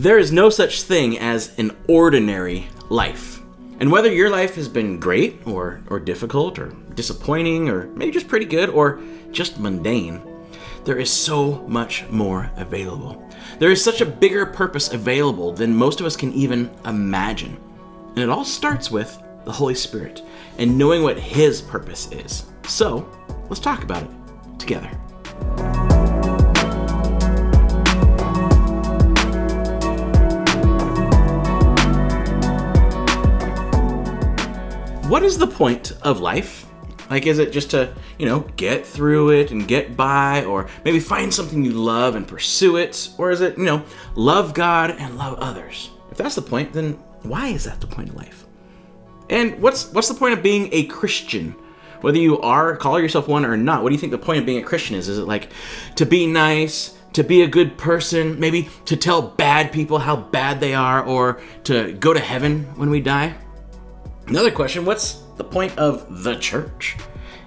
There is no such thing as an ordinary life. And whether your life has been great or, or difficult or disappointing or maybe just pretty good or just mundane, there is so much more available. There is such a bigger purpose available than most of us can even imagine. And it all starts with the Holy Spirit and knowing what His purpose is. So, let's talk about it together. What is the point of life? Like, is it just to, you know, get through it and get by, or maybe find something you love and pursue it? Or is it, you know, love God and love others? If that's the point, then why is that the point of life? And what's what's the point of being a Christian? Whether you are call yourself one or not, what do you think the point of being a Christian is? Is it like to be nice, to be a good person, maybe to tell bad people how bad they are, or to go to heaven when we die? Another question what's the point of the church?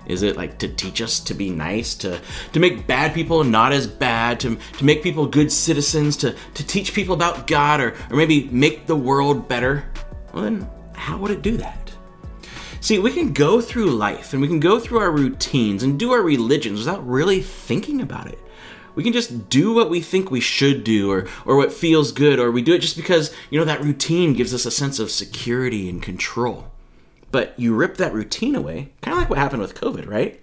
Is it like to teach us to be nice, to, to make bad people not as bad, to, to make people good citizens, to, to teach people about God, or, or maybe make the world better? Well, then, how would it do that? See, we can go through life and we can go through our routines and do our religions without really thinking about it. We can just do what we think we should do or, or what feels good, or we do it just because, you know, that routine gives us a sense of security and control. But you rip that routine away, kind of like what happened with COVID, right?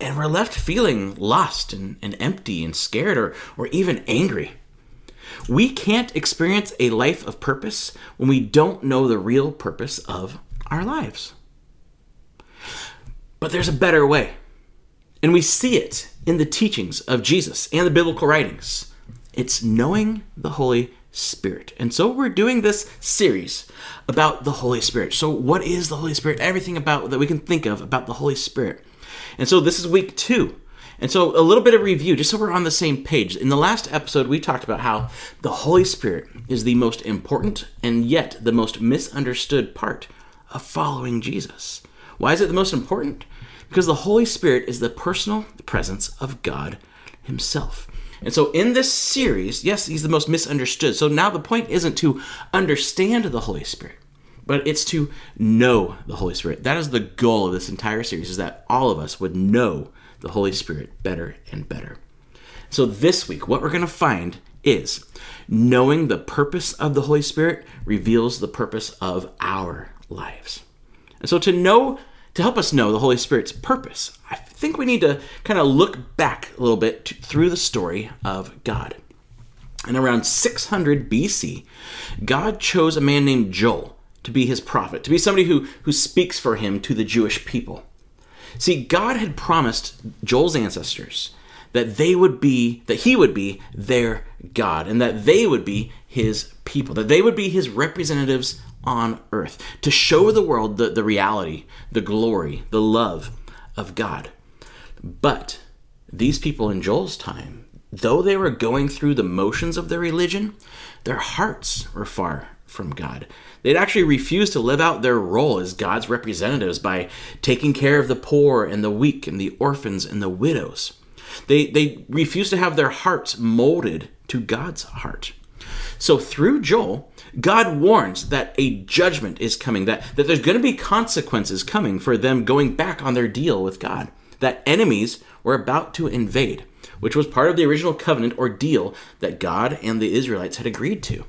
And we're left feeling lost and, and empty and scared or, or even angry. We can't experience a life of purpose when we don't know the real purpose of our lives. But there's a better way. And we see it in the teachings of Jesus and the biblical writings. It's knowing the Holy Spirit. And so we're doing this series about the Holy Spirit. So, what is the Holy Spirit? Everything about that we can think of about the Holy Spirit. And so this is week two. And so a little bit of review, just so we're on the same page. In the last episode, we talked about how the Holy Spirit is the most important and yet the most misunderstood part of following Jesus. Why is it the most important? Because the Holy Spirit is the personal presence of God Himself. And so in this series, yes, he's the most misunderstood. So now the point isn't to understand the Holy Spirit, but it's to know the Holy Spirit. That is the goal of this entire series is that all of us would know the Holy Spirit better and better. So this week what we're going to find is knowing the purpose of the Holy Spirit reveals the purpose of our lives. And so to know to help us know the Holy Spirit's purpose, I think we need to kind of look back a little bit to, through the story of God. And around 600 BC, God chose a man named Joel to be his prophet, to be somebody who, who speaks for him to the Jewish people. See, God had promised Joel's ancestors that they would be, that he would be their God, and that they would be his people, that they would be his representatives on earth to show the world the, the reality, the glory, the love of God. But these people in Joel's time, though they were going through the motions of their religion, their hearts were far from God. They'd actually refused to live out their role as God's representatives by taking care of the poor and the weak and the orphans and the widows. They, they refused to have their hearts molded to God's heart. So through Joel, God warns that a judgment is coming, that, that there's going to be consequences coming for them going back on their deal with God, that enemies were about to invade, which was part of the original covenant or deal that God and the Israelites had agreed to.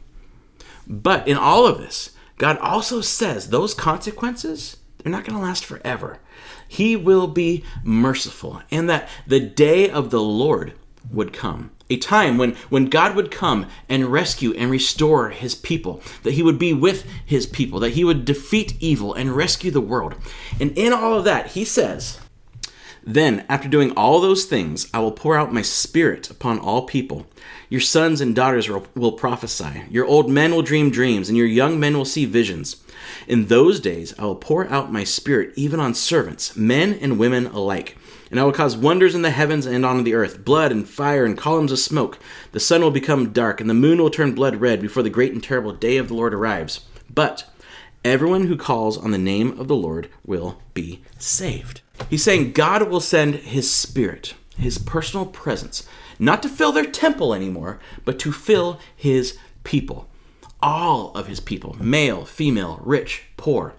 But in all of this, God also says those consequences, they're not going to last forever. He will be merciful, and that the day of the Lord would come a time when, when God would come and rescue and restore his people, that he would be with his people, that he would defeat evil and rescue the world. And in all of that, he says, Then, after doing all those things, I will pour out my spirit upon all people. Your sons and daughters will, prophesy, your old men will dream dreams, and your young men will see visions. In those days, I will pour out my spirit even on servants, men and women alike and I will cause wonders in the heavens and on the earth blood and fire and columns of smoke. The sun will become dark, and the moon will turn blood red before the great and terrible day of the Lord arrives. But everyone who calls on the name of the Lord will be saved. He's saying God will send his spirit, his personal presence, not to fill their temple anymore, but to fill his people. all of his people male, female, rich, poor.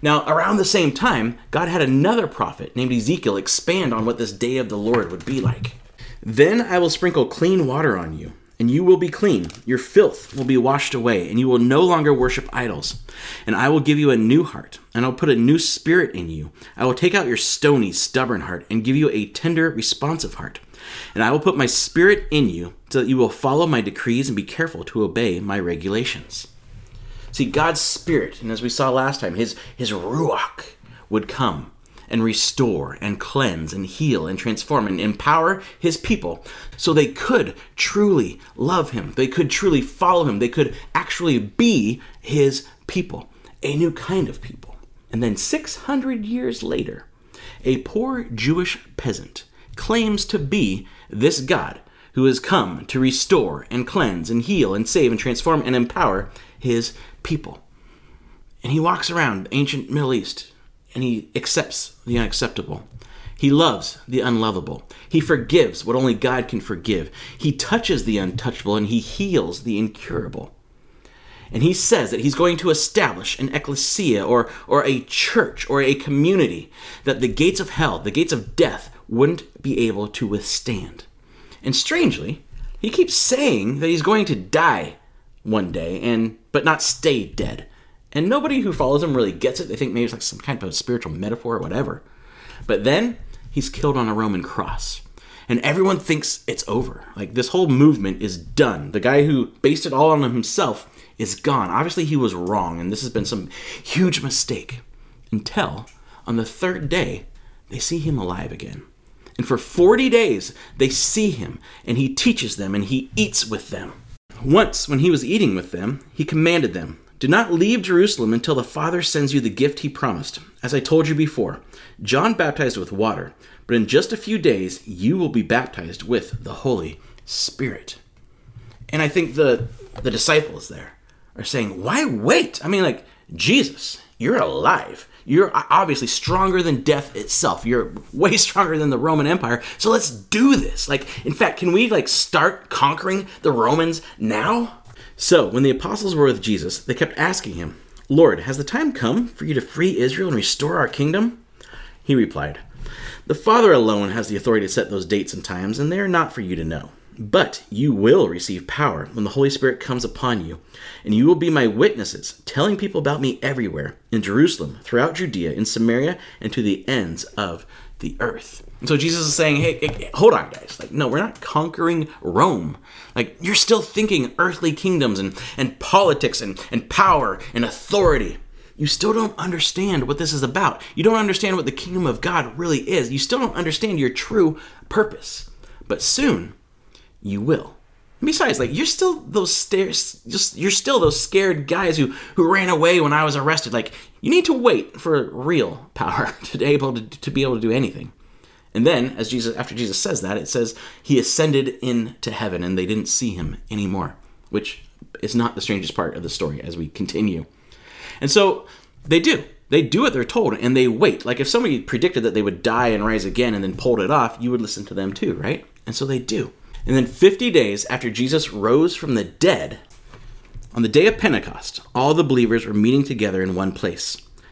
Now, around the same time, God had another prophet named Ezekiel expand on what this day of the Lord would be like. Then I will sprinkle clean water on you, and you will be clean. Your filth will be washed away, and you will no longer worship idols. And I will give you a new heart, and I'll put a new spirit in you. I will take out your stony, stubborn heart, and give you a tender, responsive heart. And I will put my spirit in you, so that you will follow my decrees and be careful to obey my regulations. See, God's Spirit, and as we saw last time, His, his Ruach would come and restore and cleanse and heal and transform and empower His people so they could truly love Him. They could truly follow Him. They could actually be His people, a new kind of people. And then 600 years later, a poor Jewish peasant claims to be this God who has come to restore and cleanse and heal and save and transform and empower his people. And he walks around ancient Middle East and he accepts the unacceptable. He loves the unlovable. He forgives what only God can forgive. He touches the untouchable and he heals the incurable. And he says that he's going to establish an ecclesia or, or a church or a community that the gates of hell, the gates of death, wouldn't be able to withstand. And strangely, he keeps saying that he's going to die one day and but not stay dead. And nobody who follows him really gets it. They think maybe it's like some kind of spiritual metaphor or whatever. But then he's killed on a Roman cross. And everyone thinks it's over. Like this whole movement is done. The guy who based it all on himself is gone. Obviously, he was wrong, and this has been some huge mistake. Until on the third day, they see him alive again. And for 40 days, they see him, and he teaches them, and he eats with them. Once, when he was eating with them, he commanded them, Do not leave Jerusalem until the Father sends you the gift he promised. As I told you before, John baptized with water, but in just a few days you will be baptized with the Holy Spirit. And I think the the disciples there are saying, Why wait? I mean, like, Jesus, you're alive. You're obviously stronger than death itself. You're way stronger than the Roman Empire. So let's do this. Like, in fact, can we like start conquering the Romans now? So when the apostles were with Jesus, they kept asking him, Lord, has the time come for you to free Israel and restore our kingdom? He replied, The Father alone has the authority to set those dates and times, and they are not for you to know. But you will receive power when the Holy Spirit comes upon you, and you will be my witnesses, telling people about me everywhere in Jerusalem, throughout Judea, in Samaria, and to the ends of the earth. And so Jesus is saying, hey, hey, hold on, guys. Like, no, we're not conquering Rome. Like, you're still thinking earthly kingdoms and, and politics and, and power and authority. You still don't understand what this is about. You don't understand what the kingdom of God really is. You still don't understand your true purpose. But soon, you will. And besides, like you're still those stairs, just you're still those scared guys who who ran away when I was arrested. Like you need to wait for real power to be able to, to be able to do anything. And then, as Jesus, after Jesus says that, it says he ascended into heaven, and they didn't see him anymore, which is not the strangest part of the story as we continue. And so they do. They do what they're told, and they wait. Like if somebody predicted that they would die and rise again, and then pulled it off, you would listen to them too, right? And so they do. And then 50 days after Jesus rose from the dead, on the day of Pentecost, all the believers were meeting together in one place.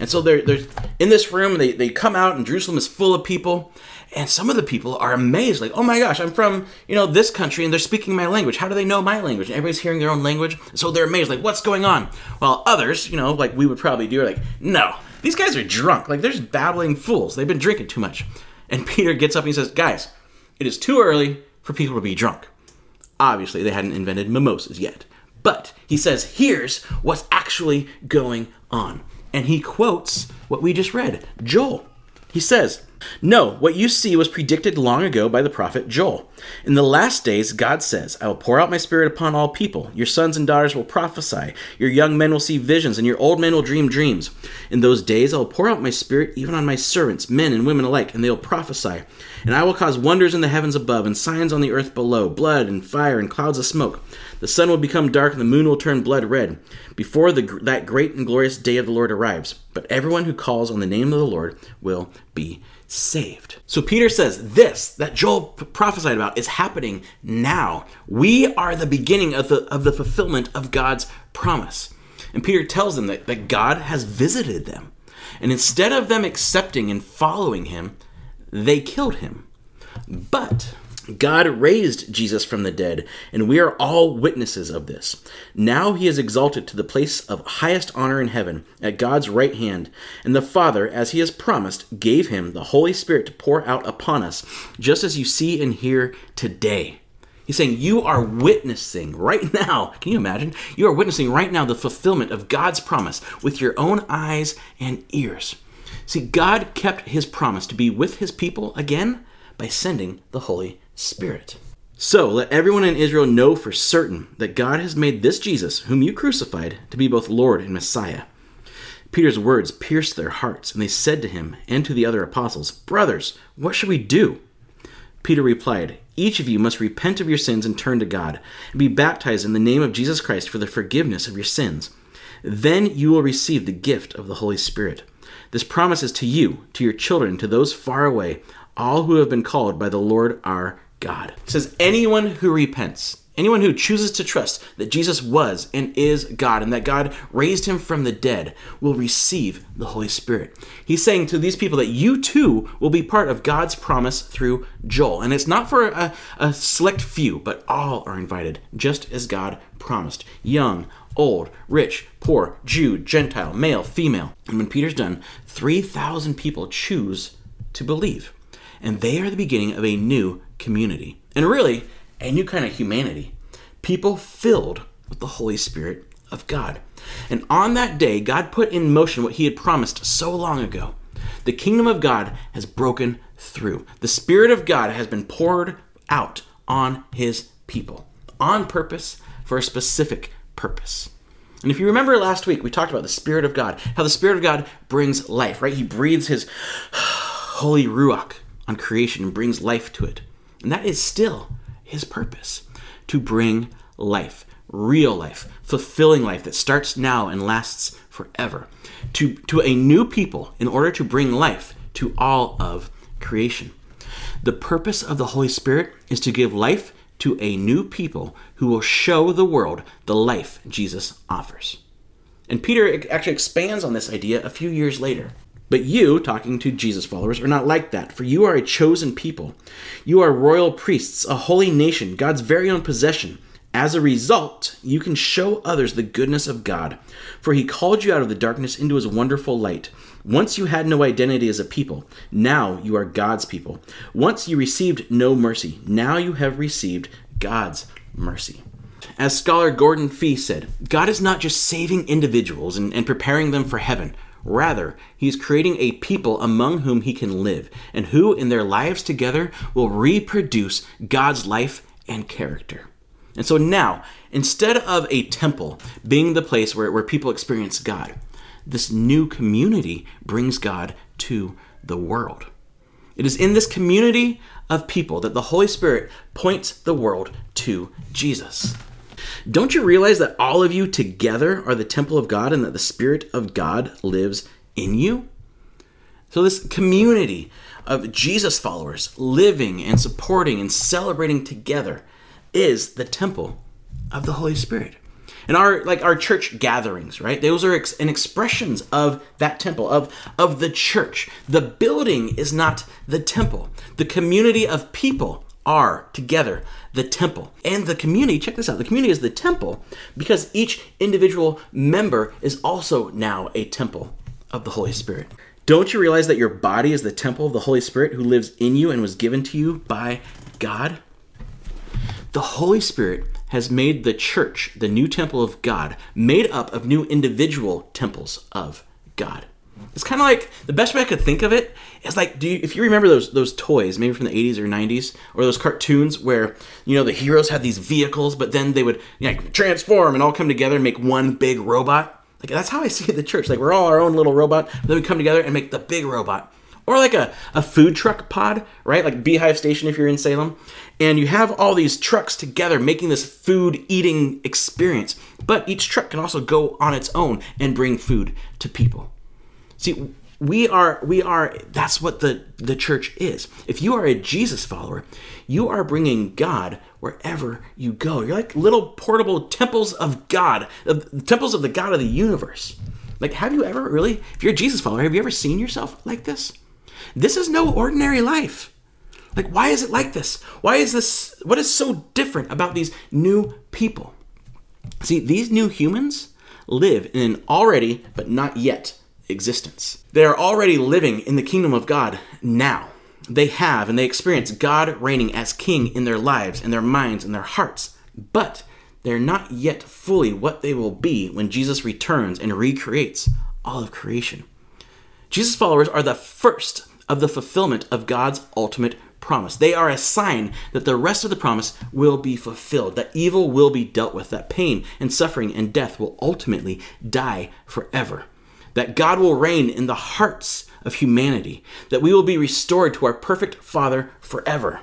And so they're, they're in this room, they, they come out, and Jerusalem is full of people, and some of the people are amazed, like, oh my gosh, I'm from, you know, this country and they're speaking my language. How do they know my language? And everybody's hearing their own language. So they're amazed, like, what's going on? While others, you know, like we would probably do, are like, no, these guys are drunk. Like, they're just babbling fools. They've been drinking too much. And Peter gets up and he says, guys, it is too early for people to be drunk. Obviously, they hadn't invented mimosas yet. But he says, here's what's actually going on. And he quotes what we just read Joel. He says, No, what you see was predicted long ago by the prophet Joel. In the last days, God says, I will pour out my spirit upon all people. Your sons and daughters will prophesy. Your young men will see visions, and your old men will dream dreams. In those days, I will pour out my spirit even on my servants, men and women alike, and they will prophesy. And I will cause wonders in the heavens above, and signs on the earth below blood and fire and clouds of smoke. The sun will become dark, and the moon will turn blood red, before the, that great and glorious day of the Lord arrives. But everyone who calls on the name of the Lord will be saved. So Peter says this that Joel prophesied about is happening now. We are the beginning of the of the fulfillment of God's promise. And Peter tells them that, that God has visited them. And instead of them accepting and following him, they killed him. But God raised Jesus from the dead, and we are all witnesses of this. Now he is exalted to the place of highest honor in heaven, at God's right hand, and the Father, as he has promised, gave him the Holy Spirit to pour out upon us, just as you see and hear today. He's saying you are witnessing right now. Can you imagine? You are witnessing right now the fulfillment of God's promise with your own eyes and ears. See, God kept his promise to be with his people again by sending the Holy Spirit. So let everyone in Israel know for certain that God has made this Jesus, whom you crucified, to be both Lord and Messiah. Peter's words pierced their hearts, and they said to him and to the other apostles, Brothers, what should we do? Peter replied, Each of you must repent of your sins and turn to God, and be baptized in the name of Jesus Christ for the forgiveness of your sins. Then you will receive the gift of the Holy Spirit. This promise is to you, to your children, to those far away, all who have been called by the Lord our God. It says, anyone who repents, anyone who chooses to trust that Jesus was and is God and that God raised him from the dead will receive the Holy Spirit. He's saying to these people that you too will be part of God's promise through Joel. And it's not for a, a select few, but all are invited, just as God promised. Young, old, rich, poor, Jew, Gentile, male, female. And when Peter's done, 3,000 people choose to believe. And they are the beginning of a new community. And really, a new kind of humanity. People filled with the Holy Spirit of God. And on that day, God put in motion what he had promised so long ago. The kingdom of God has broken through. The Spirit of God has been poured out on his people on purpose for a specific purpose. And if you remember last week, we talked about the Spirit of God, how the Spirit of God brings life, right? He breathes his holy Ruach on creation and brings life to it. And that is still his purpose to bring life, real life, fulfilling life that starts now and lasts forever, to, to a new people in order to bring life to all of creation. The purpose of the Holy Spirit is to give life to a new people who will show the world the life Jesus offers. And Peter actually expands on this idea a few years later. But you, talking to Jesus followers, are not like that, for you are a chosen people. You are royal priests, a holy nation, God's very own possession. As a result, you can show others the goodness of God, for he called you out of the darkness into his wonderful light. Once you had no identity as a people, now you are God's people. Once you received no mercy, now you have received God's mercy. As scholar Gordon Fee said, God is not just saving individuals and, and preparing them for heaven. Rather, he is creating a people among whom he can live, and who, in their lives together, will reproduce God's life and character. And so now, instead of a temple being the place where, where people experience God, this new community brings God to the world. It is in this community of people that the Holy Spirit points the world to Jesus. Don't you realize that all of you together are the temple of God and that the Spirit of God lives in you? So, this community of Jesus followers living and supporting and celebrating together is the temple of the Holy Spirit. And our like our church gatherings, right? Those are ex- an expressions of that temple of of the church. The building is not the temple. The community of people are together the temple. And the community, check this out, the community is the temple because each individual member is also now a temple of the Holy Spirit. Don't you realize that your body is the temple of the Holy Spirit who lives in you and was given to you by God? The Holy Spirit has made the church the new temple of God, made up of new individual temples of God. It's kind of like the best way I could think of it is like, do you, if you remember those those toys, maybe from the 80s or 90s, or those cartoons where you know the heroes had these vehicles, but then they would you know, transform and all come together and make one big robot. Like that's how I see the church. Like we're all our own little robot, then we come together and make the big robot. Or like a, a food truck pod, right? Like Beehive Station if you're in Salem. And you have all these trucks together making this food eating experience. But each truck can also go on its own and bring food to people. See, we are we are that's what the the church is. If you are a Jesus follower, you are bringing God wherever you go. You're like little portable temples of God, temples of the God of the universe. Like, have you ever really, if you're a Jesus follower, have you ever seen yourself like this? This is no ordinary life. Like, why is it like this? Why is this? What is so different about these new people? See, these new humans live in an already, but not yet, existence. They are already living in the kingdom of God now. They have and they experience God reigning as king in their lives, in their minds, in their hearts. But they're not yet fully what they will be when Jesus returns and recreates all of creation. Jesus followers are the first of the fulfillment of God's ultimate promise. They are a sign that the rest of the promise will be fulfilled, that evil will be dealt with, that pain and suffering and death will ultimately die forever, that God will reign in the hearts of humanity, that we will be restored to our perfect Father forever.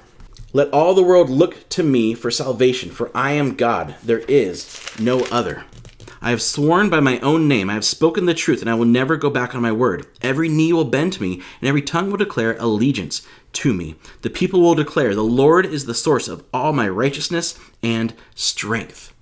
Let all the world look to me for salvation, for I am God, there is no other. I have sworn by my own name, I have spoken the truth, and I will never go back on my word. Every knee will bend to me, and every tongue will declare allegiance to me. The people will declare, The Lord is the source of all my righteousness and strength.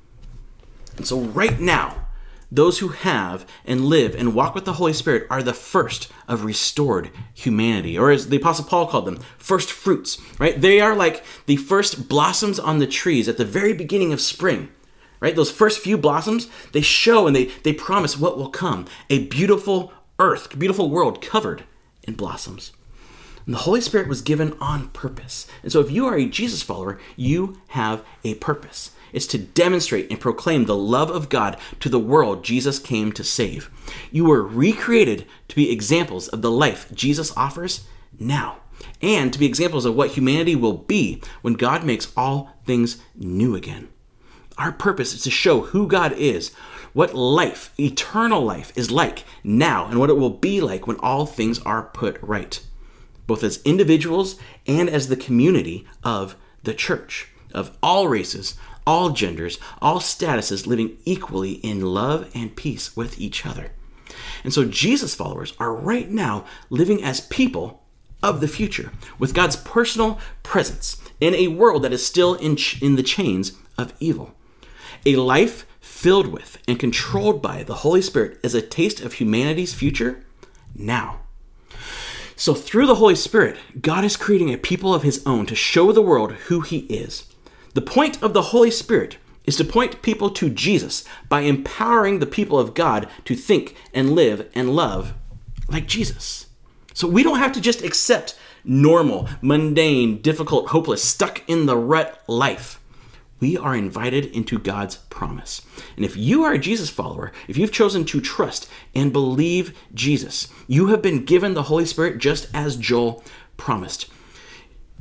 And so, right now, those who have and live and walk with the Holy Spirit are the first of restored humanity, or as the Apostle Paul called them, first fruits, right? They are like the first blossoms on the trees at the very beginning of spring right? Those first few blossoms, they show and they, they promise what will come a beautiful earth, beautiful world covered in blossoms. And the Holy Spirit was given on purpose. And so if you are a Jesus follower, you have a purpose. It's to demonstrate and proclaim the love of God to the world Jesus came to save. You were recreated to be examples of the life Jesus offers now, and to be examples of what humanity will be when God makes all things new again. Our purpose is to show who God is, what life, eternal life, is like now, and what it will be like when all things are put right, both as individuals and as the community of the church, of all races, all genders, all statuses, living equally in love and peace with each other. And so Jesus followers are right now living as people of the future, with God's personal presence in a world that is still in, ch- in the chains of evil. A life filled with and controlled by the Holy Spirit is a taste of humanity's future now. So, through the Holy Spirit, God is creating a people of His own to show the world who He is. The point of the Holy Spirit is to point people to Jesus by empowering the people of God to think and live and love like Jesus. So, we don't have to just accept normal, mundane, difficult, hopeless, stuck in the rut life we are invited into God's promise. And if you are a Jesus follower, if you've chosen to trust and believe Jesus, you have been given the Holy Spirit just as Joel promised.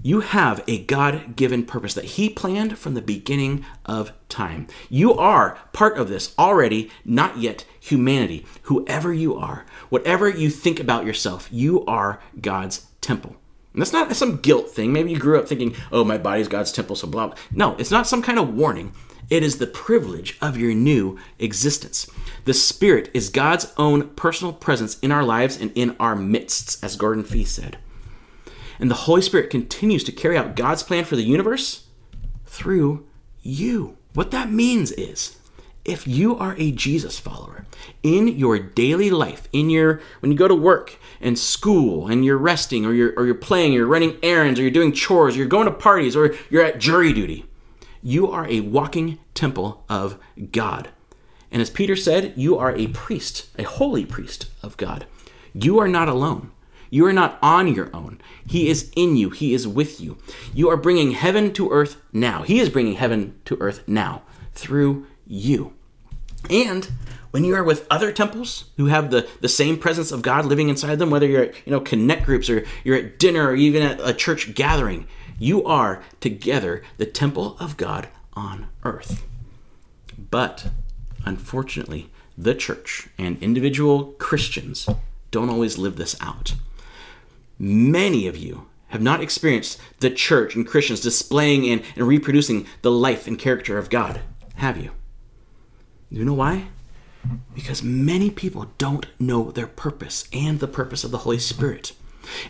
You have a God given purpose that He planned from the beginning of time. You are part of this already, not yet humanity. Whoever you are, whatever you think about yourself, you are God's temple. And that's not some guilt thing. Maybe you grew up thinking, oh, my body's God's temple, so blah, blah. No, it's not some kind of warning. It is the privilege of your new existence. The Spirit is God's own personal presence in our lives and in our midst, as Gordon Fee said. And the Holy Spirit continues to carry out God's plan for the universe through you. What that means is if you are a Jesus follower in your daily life, in your when you go to work and school and you're resting or you're or you're playing, or you're running errands or you're doing chores, or you're going to parties or you're at jury duty, you are a walking temple of God. And as Peter said, you are a priest, a holy priest of God. You are not alone. You are not on your own. He is in you. He is with you. You are bringing heaven to earth now. He is bringing heaven to earth now through you. And when you are with other temples who have the, the same presence of God living inside them, whether you're at you know connect groups or you're at dinner or even at a church gathering, you are together the temple of God on earth. But unfortunately, the church and individual Christians don't always live this out. Many of you have not experienced the church and Christians displaying and, and reproducing the life and character of God, have you? Do you know why? Because many people don't know their purpose and the purpose of the Holy Spirit.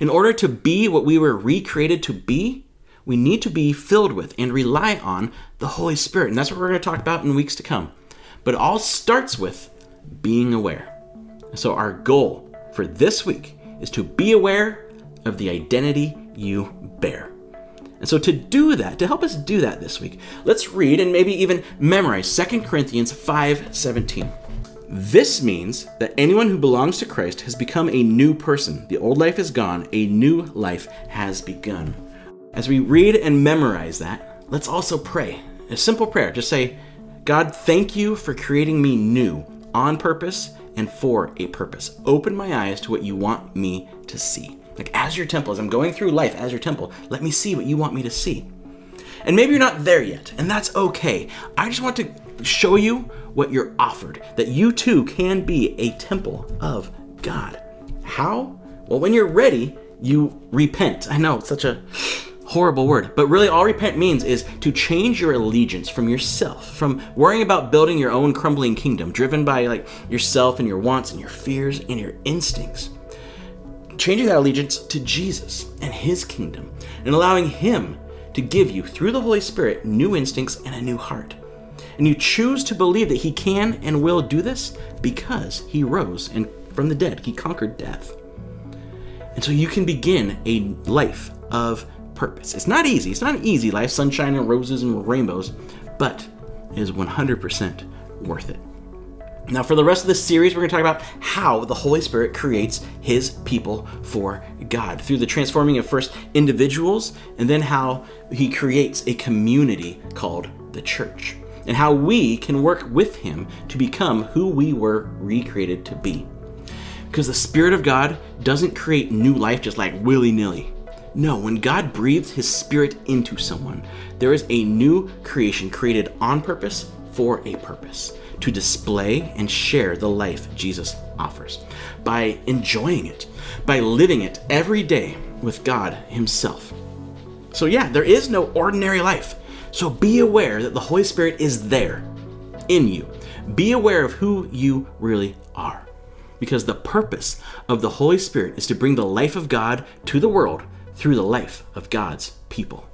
In order to be what we were recreated to be, we need to be filled with and rely on the Holy Spirit. And that's what we're going to talk about in weeks to come. But it all starts with being aware. So, our goal for this week is to be aware of the identity you bear. And so, to do that, to help us do that this week, let's read and maybe even memorize 2 Corinthians 5 17. This means that anyone who belongs to Christ has become a new person. The old life is gone, a new life has begun. As we read and memorize that, let's also pray. A simple prayer. Just say, God, thank you for creating me new on purpose and for a purpose. Open my eyes to what you want me to see. Like as your temple, as I'm going through life as your temple, let me see what you want me to see. And maybe you're not there yet, and that's okay. I just want to show you what you're offered, that you too can be a temple of God. How? Well, when you're ready, you repent. I know, it's such a horrible word, but really all repent means is to change your allegiance from yourself, from worrying about building your own crumbling kingdom, driven by like yourself and your wants and your fears and your instincts. Changing that allegiance to Jesus and his kingdom and allowing him to give you, through the Holy Spirit, new instincts and a new heart. And you choose to believe that He can and will do this because He rose and from the dead. He conquered death. And so you can begin a life of purpose. It's not easy. It's not an easy life, sunshine and roses and rainbows, but it is 100% worth it. Now, for the rest of this series, we're going to talk about how the Holy Spirit creates His people for God through the transforming of first individuals and then how He creates a community called the church and how we can work with Him to become who we were recreated to be. Because the Spirit of God doesn't create new life just like willy nilly. No, when God breathes His Spirit into someone, there is a new creation created on purpose for a purpose to display and share the life Jesus offers by enjoying it, by living it every day with God Himself. So, yeah, there is no ordinary life. So be aware that the Holy Spirit is there in you. Be aware of who you really are. Because the purpose of the Holy Spirit is to bring the life of God to the world through the life of God's people.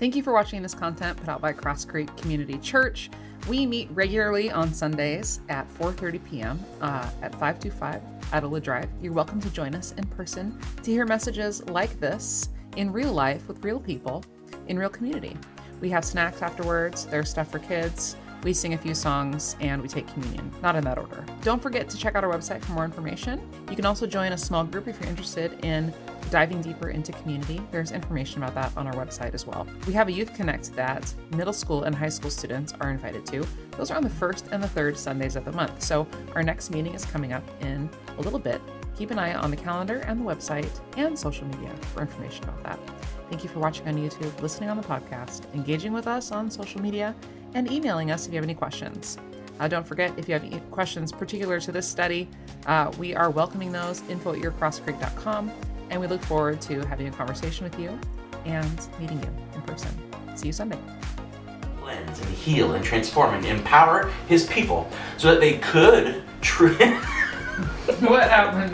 Thank you for watching this content put out by Cross Creek Community Church. We meet regularly on Sundays at 4:30 p.m. Uh, at 525 Adela Drive. You're welcome to join us in person to hear messages like this in real life with real people in real community. We have snacks afterwards. There's stuff for kids. We sing a few songs and we take communion, not in that order. Don't forget to check out our website for more information. You can also join a small group if you're interested in diving deeper into community. There's information about that on our website as well. We have a Youth Connect that middle school and high school students are invited to. Those are on the first and the third Sundays of the month. So our next meeting is coming up in a little bit. Keep an eye on the calendar and the website and social media for information about that. Thank you for watching on YouTube, listening on the podcast, engaging with us on social media, and emailing us if you have any questions. Uh, don't forget, if you have any questions particular to this study, uh, we are welcoming those info at yourcrosscreek.com, and we look forward to having a conversation with you and meeting you in person. See you Sunday. Cleanse and heal and transform and empower his people so that they could. Tr- what happened?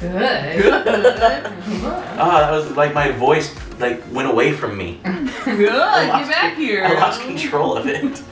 Good. Good. Ah, that was like my voice like went away from me. Good. Get back here. I lost control of it.